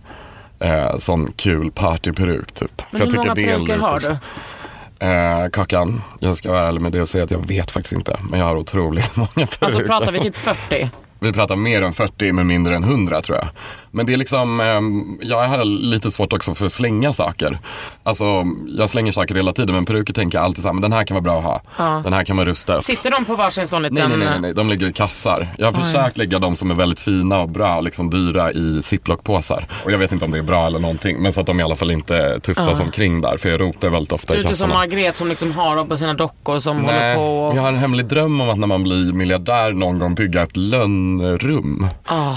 eh, sån kul partyperuk typ. Men hur många peruker har också. du? Eh, kakan, jag ska vara ärlig med det och säga att jag vet faktiskt inte. Men jag har otroligt många peruker. Alltså pratar vi typ 40? Vi pratar mer än 40 men mindre än 100 tror jag. Men det är liksom, ehm, jag har lite svårt också för att slänga saker. Alltså jag slänger saker hela tiden men peruker tänker jag alltid så här, men den här kan vara bra att ha. Den här kan man rusta upp. Sitter de på varsin sån liten... nej, nej, nej, nej, de ligger i kassar. Jag har försökt lägga de som är väldigt fina och bra och liksom dyra i ziplockpåsar. Och jag vet inte om det är bra eller någonting, men så att de i alla fall inte tufsas omkring där. För jag rotar väldigt ofta Du i är inte som kassarna. Margret som liksom har dem på sina dockor som håller Nej, på och... jag har en hemlig dröm om att när man blir miljardär någon gång bygga ett lönnrum.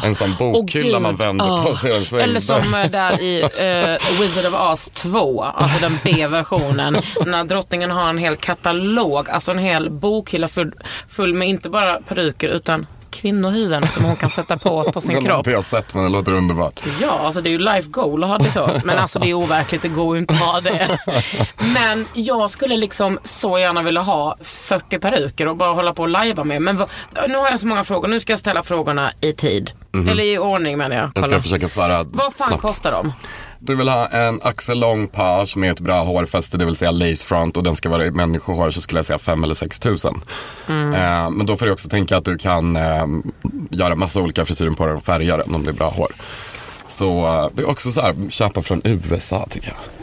En sån bokhylla Åh, man vänder På så är det en. Eller som eh, där i eh, Wizard of Oz 2, alltså den B-versionen. när drottningen har en hel katalog, alltså en hel bokhylla full, full med inte bara peruker utan kvinnohuvuden som hon kan sätta på på sin Den har kropp. inte jag sett men det låter underbart. Ja, alltså det är ju life goal att ha det så. Men alltså det är overkligt, det går ju inte att ha det. Men jag skulle liksom så gärna vilja ha 40 peruker och bara hålla på och lajva med. Men vad- nu har jag så många frågor, nu ska jag ställa frågorna i tid. Eller i ordning menar jag. Mhm. Jag ska Kolla. försöka svara Vad fan snabbt. kostar de? Du vill ha en axellång page med ett bra hårfäste, det vill säga lace front och den ska vara i människohår så skulle jag säga 5 eller 6 tusen. Mm. Eh, men då får du också tänka att du kan eh, göra massa olika frisyrer på den och färga den om det är bra hår. Så eh, det är också så här, köpa från USA tycker jag.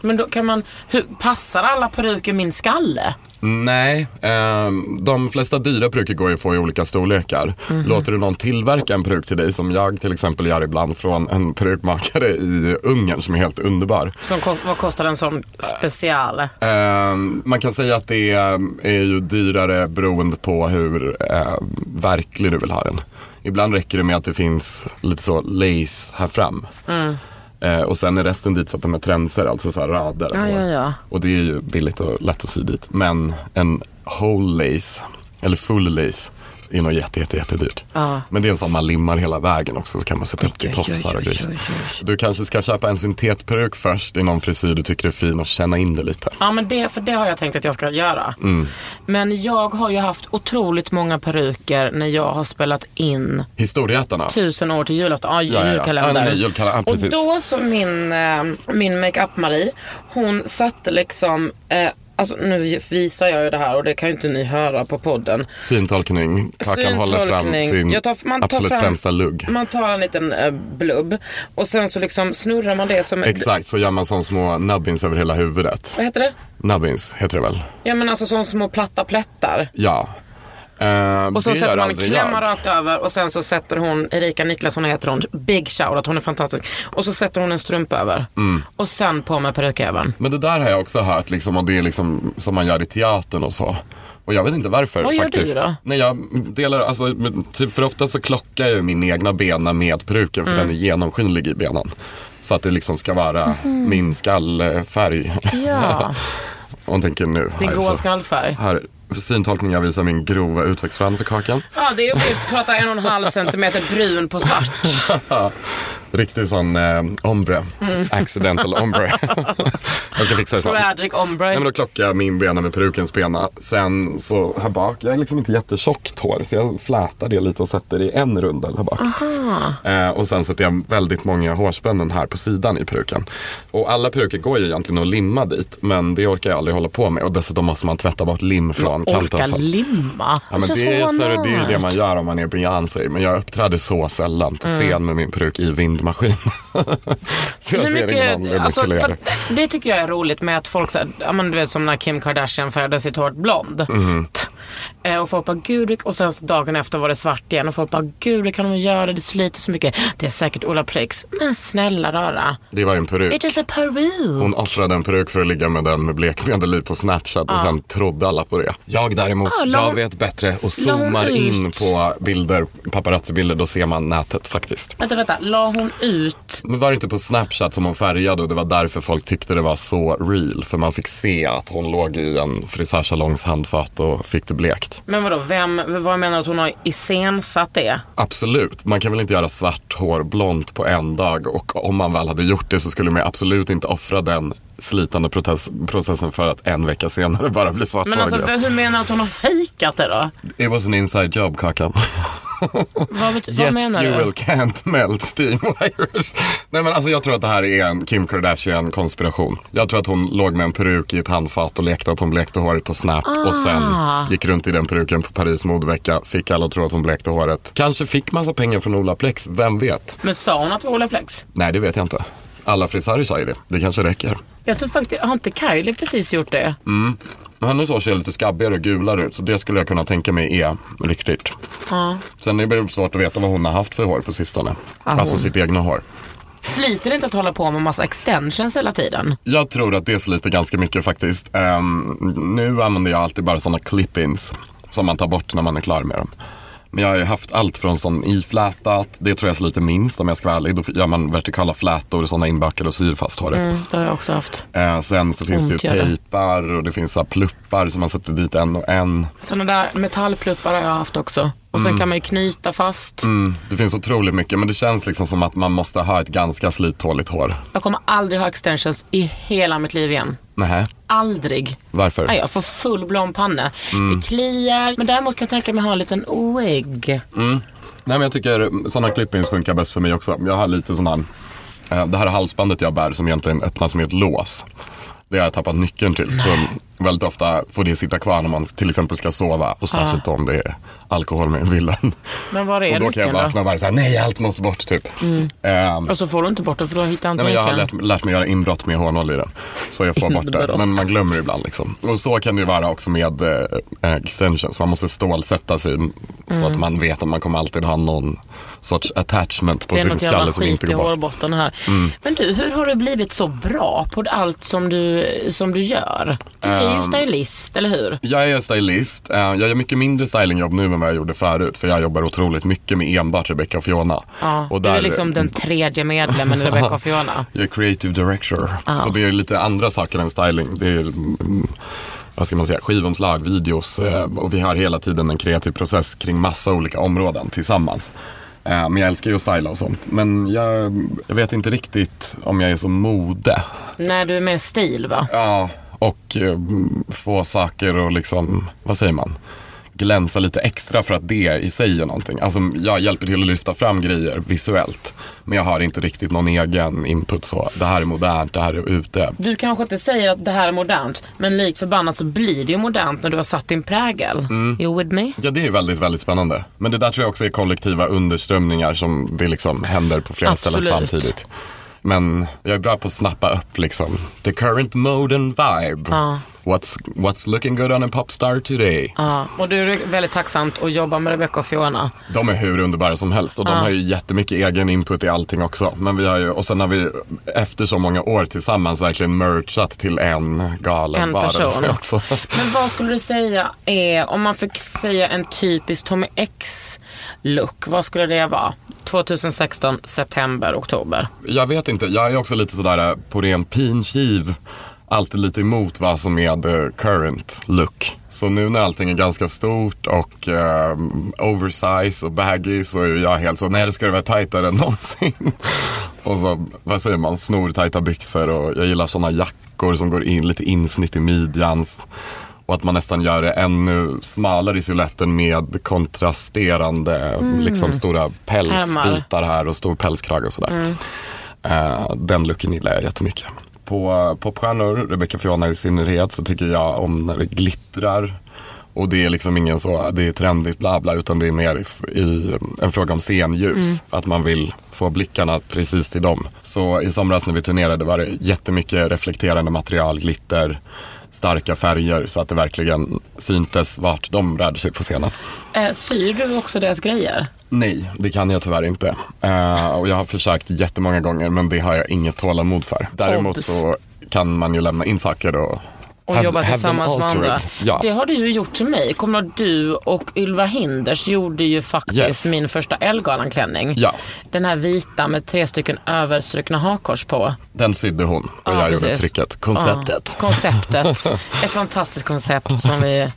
Men då kan man, hur, passar alla peruker min skalle? Nej, eh, de flesta dyra peruker går ju att få i olika storlekar. Mhm. Låter du någon tillverka en peruk till dig som jag till exempel gör ibland från en perukmakare i Ungern som är helt underbar. Som vad kostar en sån special? Eh, man kan säga att det är, är ju dyrare beroende på hur eh, verklig du vill ha den. Ibland räcker det med att det finns lite så lace här fram. Mm. Eh, och sen är resten dit så att de är tränser, alltså så här rader. Ja, ja, ja. Och det är ju billigt och lätt att sy dit. Men en whole lace, eller full lace, är nog jätte, jätte, jättedyrt. Ja. Men det är en sån man limmar hela vägen också så kan man sätta upp till tofsar och grejer. Du kanske ska köpa en syntetperuk först i någon frisyr du tycker är fin och känna in det lite. Ja men det, för det har jag tänkt att jag ska göra. Mm. Men jag har ju haft otroligt många peruker när jag har spelat in Historieätarna. tusen år till julafton. Ja, ja, ja. julkalender. Ja, nej, julkalender, ja, och då så min, eh, min makeup-Marie, hon satte liksom eh, Alltså nu visar jag ju det här och det kan ju inte ni höra på podden. Syntolkning. Kakan håller fram sin Jag tar- man tar absolut fram- främsta lugg. Man tar en liten eh, blubb och sen så liksom snurrar man det som... Exakt, så gör man sån små nubbins över hela huvudet. Vad heter det? Nubbins heter det väl? Ja men alltså som små platta plättar. Ja. Eh, Och så sätter man en klämma jag. rakt över och sen så sätter hon, Erika Niklasson heter hon, big shoutout, hon är fantastisk. Och så sätter hon en strumpa över. Mm. Och sen på med perukäven. Men det där har jag också hört liksom, och det är liksom som man gör i teatern och så. Och jag vet inte varför Vad gör du faktiskt. då? Nej, jag delar, alltså, typ för ofta så klockar jag min egna bena med peruken för Mm. den är genomskinlig i benen. Så att det liksom ska vara min skallfärg. Ja, Om tänker nu. din goa skallfärg. Här, för syntolkning jag visar min grova utväxtfram för kakan. Ja, det är vi pratar en och en halv centimeter brun på svart. Riktig sån eh, ombre. Mm. Accidental ombre. jag ska fixa det snart. Tragic ombre. Nej, men då klockar jag min bena med perukens bena. Sen så här bak, jag är liksom inte jättetjockt hår så jag flätar det lite och sätter i en rundel här bak. Eh, och sen sätter jag väldigt många hårspännen här på sidan i peruken. Och alla peruker går ju egentligen att limma dit men det orkar jag aldrig hålla på med. Och dessutom måste man tvätta bort lim från kanten. Orka limma. Ja, men det, är, så det, det är ju det man gör om man är Beyoncé. Men jag uppträder så sällan på scen med min peruk i vindmaskin. så jag ser ingen anledning alltså, till det. det, tycker jag är roligt med att folk, så här, ja, men du vet som när Kim Kardashian färgade sitt hår blond. Mhm. Eh, och folk bara, gud, och sen så dagen efter var det svart igen. Och folk bara, gud, det kan de göra, det sliter så mycket. Det är säkert Ola Plex. Men snälla rara. Det var ju en peruk. It is a peruk. Hon offrade en peruk för att ligga med den med blekmedel i på Snapchat och sen trodde alla på det. Jag däremot, la jag vet bättre och zoomar in på bilder, paparazzi-bilder, då ser man nätet faktiskt. Vänta, vänta. La hon ut? Men var det inte på Snapchat som hon färgade och det var därför folk tyckte det var så real. För man fick se att hon låg i en frisörsalongs handfat och fick det blekt. Men vadå, vem, vad menar du att hon har iscensatt det? Absolut, man kan väl inte göra svart hår blont på en dag och om man väl hade gjort det så skulle man absolut inte offra den slitande process, processen för att en vecka senare bara bli svarthårig. Men alltså, hur menar du att hon har fejkat det då? It was an inside job, Kakan. Vad, vet, vad Jet menar fuel du? can't melt steam wires. Nej men alltså jag tror att det här är en Kim Kardashian konspiration. Jag tror att hon låg med en peruk i ett handfat och lekte att hon blekte håret på Snap och sen Ah. gick runt i den peruken på Paris modevecka. Fick alla att tro att hon blekte håret. Kanske fick massa pengar från Olaplex, vem vet? Men sa hon att det var Olaplex? Nej det vet jag inte. Alla frisörer sa ju det. Det kanske räcker. Jag tror faktiskt, har inte Kylie precis gjort det? Men hennes hår ser lite skabbigare och gulare ut så det skulle jag kunna tänka mig är riktigt. Ja. Sen är det svårt att veta vad hon har haft för hår på sistone. Alltså hon- sitt egna hår. Sliter det inte att hålla på med massa extensions hela tiden? Jag tror att det sliter ganska mycket faktiskt. Ehm, nu använder jag alltid bara sådana clip-ins som man tar bort när man är klar med dem. Men jag har ju haft allt från sån iflätat, det tror jag sliter minst om jag ska vara ärlig. Då gör man vertikala flätor, sådana inbakade och syr fast håret. Mm, det har jag också haft. Eh, sen så finns Ont det ju tejpar och det finns så pluppar som man sätter dit en och en. Sådana där metallpluppar har jag haft också. Och sen kan man ju knyta fast. Mm, det finns otroligt mycket men det känns liksom som att man måste ha ett ganska slithåligt hår. Jag kommer aldrig ha extensions i hela mitt liv igen. Nähä, Aldrig. varför? Nej, jag får full blond panna. Mm. Det kliar. Men däremot kan jag tänka mig ha en liten wig. Nej men jag tycker sådana clip-ins funkar bäst för mig också. Jag har lite sån här, eh, det här halsbandet jag bär som egentligen öppnas med ett lås. Det har jag tappat nyckeln till. Så väldigt ofta får det sitta kvar när man till exempel ska sova. Och särskilt om det är alkohol med i villan. Men var är Och då kan jag då? vakna och bara såhär, nej allt måste bort typ. Ehm, Och så får du inte bort det för då hittar inte Nej, men jag har lärt, lärt mig göra inbrott med hårnål i den. Så jag får bort det. Men man glömmer ibland liksom. Och så kan det ju vara också med eh, extensions. Man måste stålsätta sig så att man vet att man kommer alltid ha någon sorts attachment på Mm. Det är sin något jävla skalle som skit inte i går bort. hårbotten här. Mm. Men du, hur har du blivit så bra på allt som du, som du gör? Du är Ehm. ju stylist, eller hur? Jag är stylist. Eh, Jag gör mycket mindre stylingjobb nu än vad jag gjorde förut. För jag jobbar otroligt mycket med enbart Rebecca och Fiona. Ja, och du är där- liksom den tredje medlemmen i Rebecca och Fiona. Jag är creative director. Så det är lite andra saker än styling. Det är, mm, vad ska man säga, skivomslag, videos eh, och vi har hela tiden en kreativ process kring massa olika områden tillsammans. Eh, Men jag älskar ju att styla och sånt. Men jag, jag vet inte riktigt om jag är så mode. Nej, du är mer stil va? Ja, och eh, få saker och liksom, vad säger man? glänsa lite extra för att det i sig är någonting. Alltså jag hjälper till att lyfta fram grejer visuellt. Men jag har inte riktigt någon egen input så. Det här är modernt, det här är ute. Du kanske inte säger att det här är modernt, men likt förbannat så blir det ju modernt när du har satt din prägel. Mm. You with me? Ja, det är väldigt, väldigt spännande. Men det där tror jag också är kollektiva underströmningar som det liksom händer på flera ställen Absolut. samtidigt. Men jag är bra på att snappa upp liksom the current mode and vibe. Ja. What's, what's looking good on a popstar today? Ja, och du är väldigt tacksamt att jobba med Rebecca och Fiona. De är hur underbara som helst och de har ju jättemycket egen input i allting också. Men vi har ju, och sen har vi efter så många år tillsammans verkligen merchat till en galen En varelse person. också. Men vad skulle du säga är, om man fick säga en typisk Tommy X-look, vad skulle det vara? 2016, september, oktober. Jag vet inte, jag är också lite sådär eh, på ren pinkiv alltid lite emot vad som är the current look. Så nu när allting är ganska stort och eh, oversize och baggy så är jag helt så, nej det ska det vara tajtare än någonsin. och så, vad säger man, snortajta byxor och jag gillar sådana jackor som går in lite insnitt i midjan. Och att man nästan gör det ännu smalare i siluetten med kontrasterande liksom stora pälsbitar här och stor pälskrage och sådär. Eh, den looken gillar jag jättemycket. På popstjärnor, Rebecca Fiona i synnerhet, så tycker jag om när det glittrar. Och det är liksom ingen så, det är trendigt bla bla, utan det är mer i, i en fråga om scenljus. Att man vill få blickarna precis till dem. Så i somras när vi turnerade var det jättemycket reflekterande material, glitter, starka färger så att det verkligen syntes vart de rörde sig på scenen. Eh, syr du också deras grejer? Nej, det kan jag tyvärr inte. Eh, och jag har försökt jättemånga gånger men det har jag inget tålamod för. Däremot så kan man ju lämna in saker och Och have- jobba have tillsammans med andra. Ja. Det har du ju gjort till mig. Kommer du och Ylva Hinders gjorde ju faktiskt Yes. min första Ellegalan-klänning. Ja. Den här vita med tre stycken överstrukna hakkors på. Den sydde hon och Ja, jag gjorde precis. trycket. Konceptet. Ja, konceptet. Ett fantastiskt koncept som vi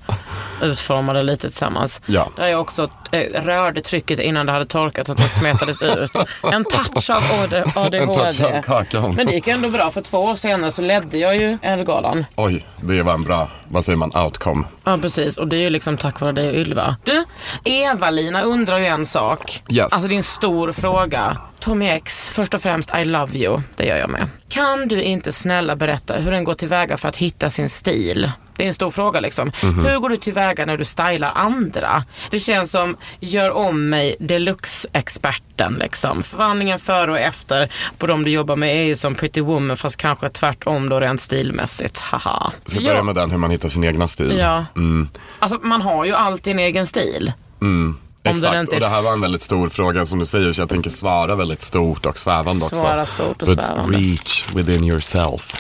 utformade lite tillsammans. Ja. Där jag också eh, rörde trycket innan det hade torkat så att det smetades ut. En touch av AD- ADHD. En touch av kakan. Men det gick ändå bra för två år senare så ledde jag ju Ellegalan. Oj, det var en bra, vad säger man, outcome. Ja precis och det är ju liksom tack vare dig och Ylva. Du, Eva-Lina undrar ju en sak. Yes. Alltså det är en stor fråga. Tommy X, först och främst I love you. Det gör jag med. Kan du inte snälla berätta hur den går tillväga för att hitta sin stil? Det är en stor fråga liksom. Mhm. Hur går du tillväga när du stylar andra? Det känns som gör om mig deluxe-experten liksom. Förvandlingen före och efter på de du jobbar med är ju som Pretty Woman fast kanske tvärtom då rent stilmässigt. Haha. Ska vi börja med den, hur man hittar sin egna stil? Ja. Mm. Alltså man har ju alltid en egen stil. Om den Exakt, och det här var en väldigt stor fråga som du säger, så jag tänker svara väldigt stort och svävande också. Svara stort och But svävande. reach within yourself.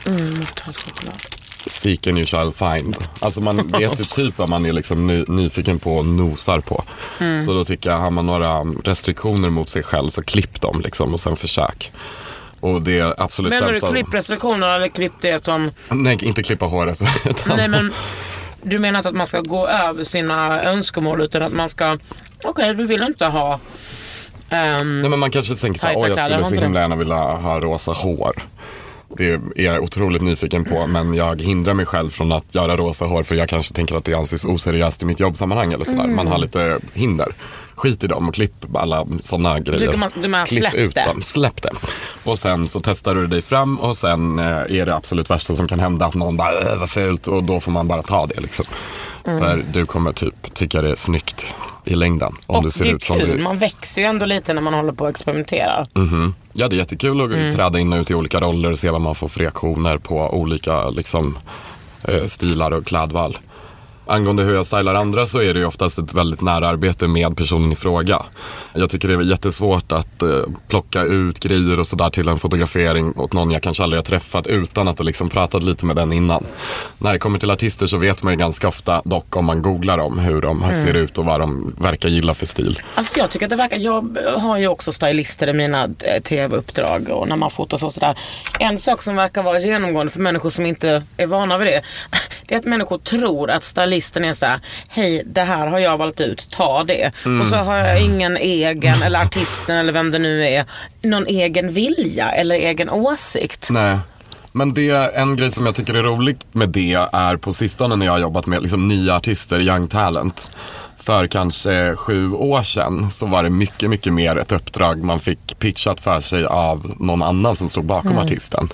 Seek and you shall find. Alltså man vet ju typ vad man är liksom ny, nyfiken på och nosar på. Mm. Så då tycker jag, har man några restriktioner mot sig själv så klipp dem liksom och sen försök. Och det är absolut Menar du sämsta- klipprestriktioner eller klipp det som... Nej, inte klippa håret. Nej men du menar inte att man ska gå över sina önskemål utan att man ska... Okej, du vill inte ha... ehm, Nej men man kanske tänker såhär, oj jag skulle så himla gärna vilja ha rosa hår. Det är jag otroligt nyfiken på men jag hindrar mig själv från att göra rosa hår för jag kanske tänker att det anses oseriöst i mitt jobbsammanhang eller sådär. Man har Mm. lite hinder. Skit i dem och klipp alla sådana grejer. kan man- du menar klipp ut det? dem, släpp det. Och sen så testar du dig fram och sen eh, är det absolut värsta som kan hända att någon bara, äh, vad fult och då får man bara ta det liksom. Mm. För du kommer typ tycka det är snyggt i längden. Om och du ser det är ut som kul, du man växer ju ändå lite när man håller på och experimenterar. Mhm. Ja, det är jättekul att Mm. träda in och ut i olika roller och se vad man får för reaktioner på olika liksom, eh, stilar och klädval. Angående hur jag stylar andra så är det ju oftast ett väldigt nära arbete med personen i fråga. Jag tycker det är jättesvårt att eh, plocka ut grejer och sådär till en fotografering åt någon jag kanske aldrig har träffat utan att ha liksom pratat lite med den innan. När det kommer till artister så vet man ju ganska ofta dock om man googlar dem hur de Mm. ser ut och vad de verkar gilla för stil. Alltså jag tycker att det verkar, jag har ju också stylister i mina eh, tv-uppdrag och när man fotar och sådär. En sak som verkar vara genomgående för människor som inte är vana vid det, det är att människor tror att stylisten är så här: hej det här har jag valt ut, ta det. Mm. Och så har jag ingen egen, eller artisten eller vem det nu är, någon egen vilja eller egen åsikt. Nej. Men det, en grej som jag tycker är roligt med det är på sistone när jag har jobbat med liksom nya artister, young talent. För kanske sju år sedan så var det mycket, mycket mer ett uppdrag man fick pitchat för sig av någon annan som stod bakom Mm. artisten.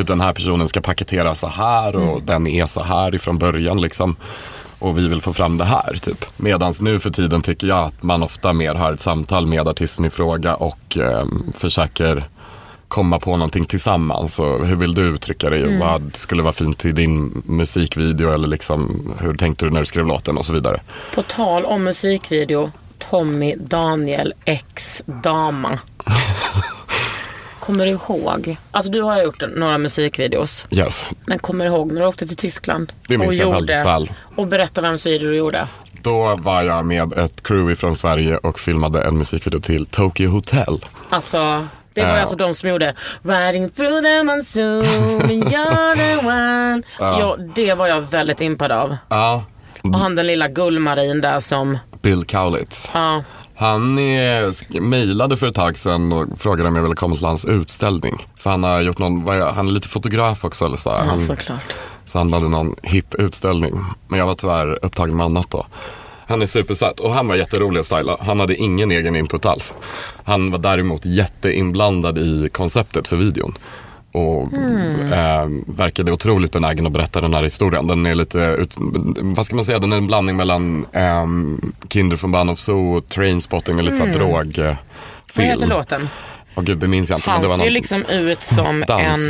Typ den här personen ska paketera så här och den är så här ifrån början liksom. Och vi vill få fram det här typ. Medans nu för tiden tycker jag att man ofta mer har ett samtal med artisten i fråga och ehm, försöker komma på någonting tillsammans. Och hur vill du uttrycka dig? Mm. Vad skulle vara fint i din musikvideo? Eller liksom, hur tänkte du när du skrev låten? Och så vidare. På tal om musikvideo, Tommy Daniel X Dama. Kommer du ihåg? Alltså du har ju gjort några musikvideos. Yes. Men kommer du ihåg när du åkte till Tyskland? Det minns jag väldigt väl. Och berätta vems video du gjorde. Då var jag med ett crew från Sverige och filmade en musikvideo till Tokyo Hotel. Alltså, det var Ja. alltså de som gjorde Riding through the monsoon and you're the one. Ja. Ja, det var jag väldigt impad av. Ja. Och han den lilla gullmarin där som, Bill Kaulitz. ja. Han är, mejlade för ett tag sedan och frågade om jag ville komma till hans utställning. För han har gjort någon, han är lite fotograf också. Eller så, ja han, såklart. så han hade någon hipp utställning. Men jag var tyvärr upptagen med annat då. Han är supersöt och han var jätterolig att styla. Han hade ingen egen input alls. Han var däremot jätteinblandad i konceptet för videon. Och eh, verkade otroligt benägen att berätta den här historien. Den är lite, ut, vad ska man säga, den är en blandning mellan eh, Kinder från Band of Zoo och Trainspotting och lite mm. drogfilm. Vad heter låten? Åh gud, det minns jag inte. Han ser ju liksom ut som en,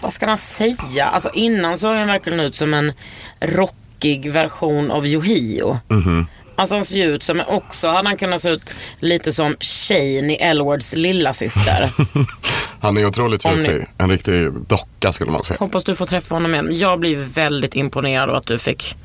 vad ska man säga? Alltså innan såg han verkligen ut som en rockig version av Yohio. Mhm. Alltså han ser ut som, också hade han kunnat se ut lite som Shane i Elwards lilla syster. Han är otroligt Om ni- tjusig. En riktig docka skulle man säga. Hoppas du får träffa honom igen. Jag blir väldigt imponerad av att du fick,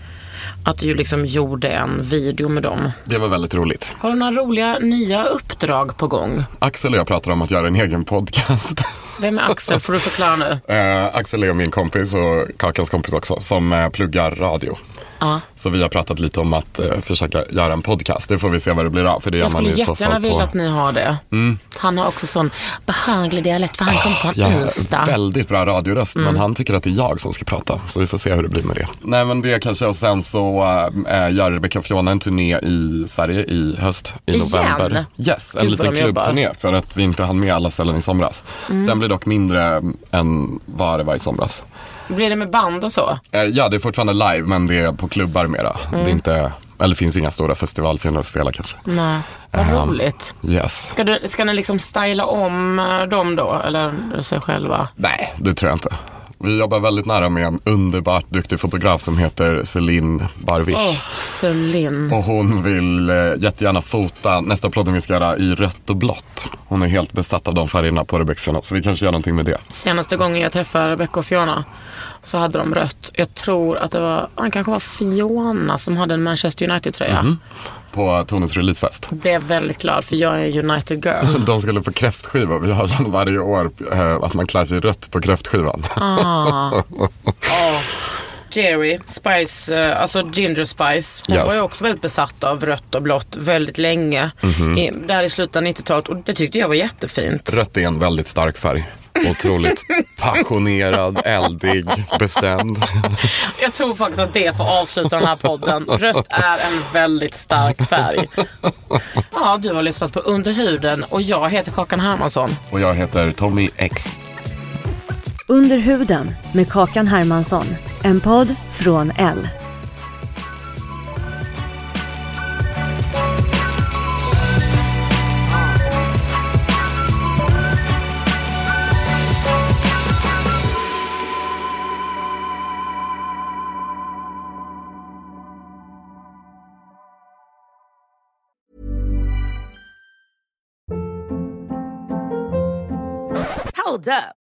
att du liksom gjorde en video med dem. Det var väldigt roligt. Har du några roliga nya uppdrag på gång? Axel och jag pratar om att göra en egen podcast. Vem är Axel? Får du förklara nu? Eh, Axel är min kompis och Kakans kompis också som eh, pluggar radio. Ja. Så vi har pratat lite om att eh, försöka göra en podcast. Det får vi se vad det blir av. För det Jag man skulle jättegärna vilja på... att ni har det. Han har också sån behaglig dialekt för han kommer från Ja, Ystad. väldigt bra radioröst, Mm. men han tycker att det är jag som ska prata. Så vi får se hur det blir med det. Nej men det kanske, och sen så äh, gör Rebecca och Fiona en turné i Sverige i höst, i Igen? november. Yes, en Gud, liten. Mm. klubbturné för att vi inte hann med alla ställen i somras. Den blir dock mindre än vad det var i somras. Blir det med band och så? Eh, ja, det är fortfarande live, men det är på klubbar mera. Mm. Det är inte, eller finns inga stora festivalscener att spela kanske. Nej, vad Ehm, roligt. Yes. Ska, du, ska ni liksom styla om eh, dem då? Eller sig själva? Nej, det tror jag inte. Vi jobbar väldigt nära med en underbart duktig fotograf som heter Celine Barvish. Åh, Celine. Och hon vill eh, jättegärna fota nästa plåten vi ska göra i rött och blått. Hon är helt besatt av de färgerna på Rebecca Fiona, så vi kanske gör någonting med det. Senaste gången jag träffade Rebecca och Fiona så hade de rött. Jag tror att det var, han kanske var Fiona som hade en Manchester United-tröja. Mhm. På Tonys releasefest. Blev väldigt glad för jag är United girl. De skulle på kräftskiva. Vi har sån varje år eh, att man klär sig rött på kräftskivan. Ah. Jerry, Spice, eh, alltså Ginger Spice. Hon Yes. var ju också väldigt besatt av rött och blått väldigt länge. Mhm. I, där i slutet av 90-talet. Och det tyckte jag var jättefint. Rött är en väldigt stark färg. Otroligt passionerad, eldig, bestämd. Jag tror faktiskt att det får avsluta den här podden. Rött är en väldigt stark färg. Ja, du har lyssnat på Under huden och jag heter Kakan Hermansson. Och jag heter Tommy X. Under huden med Kakan Hermansson. En podd från L. Hold up.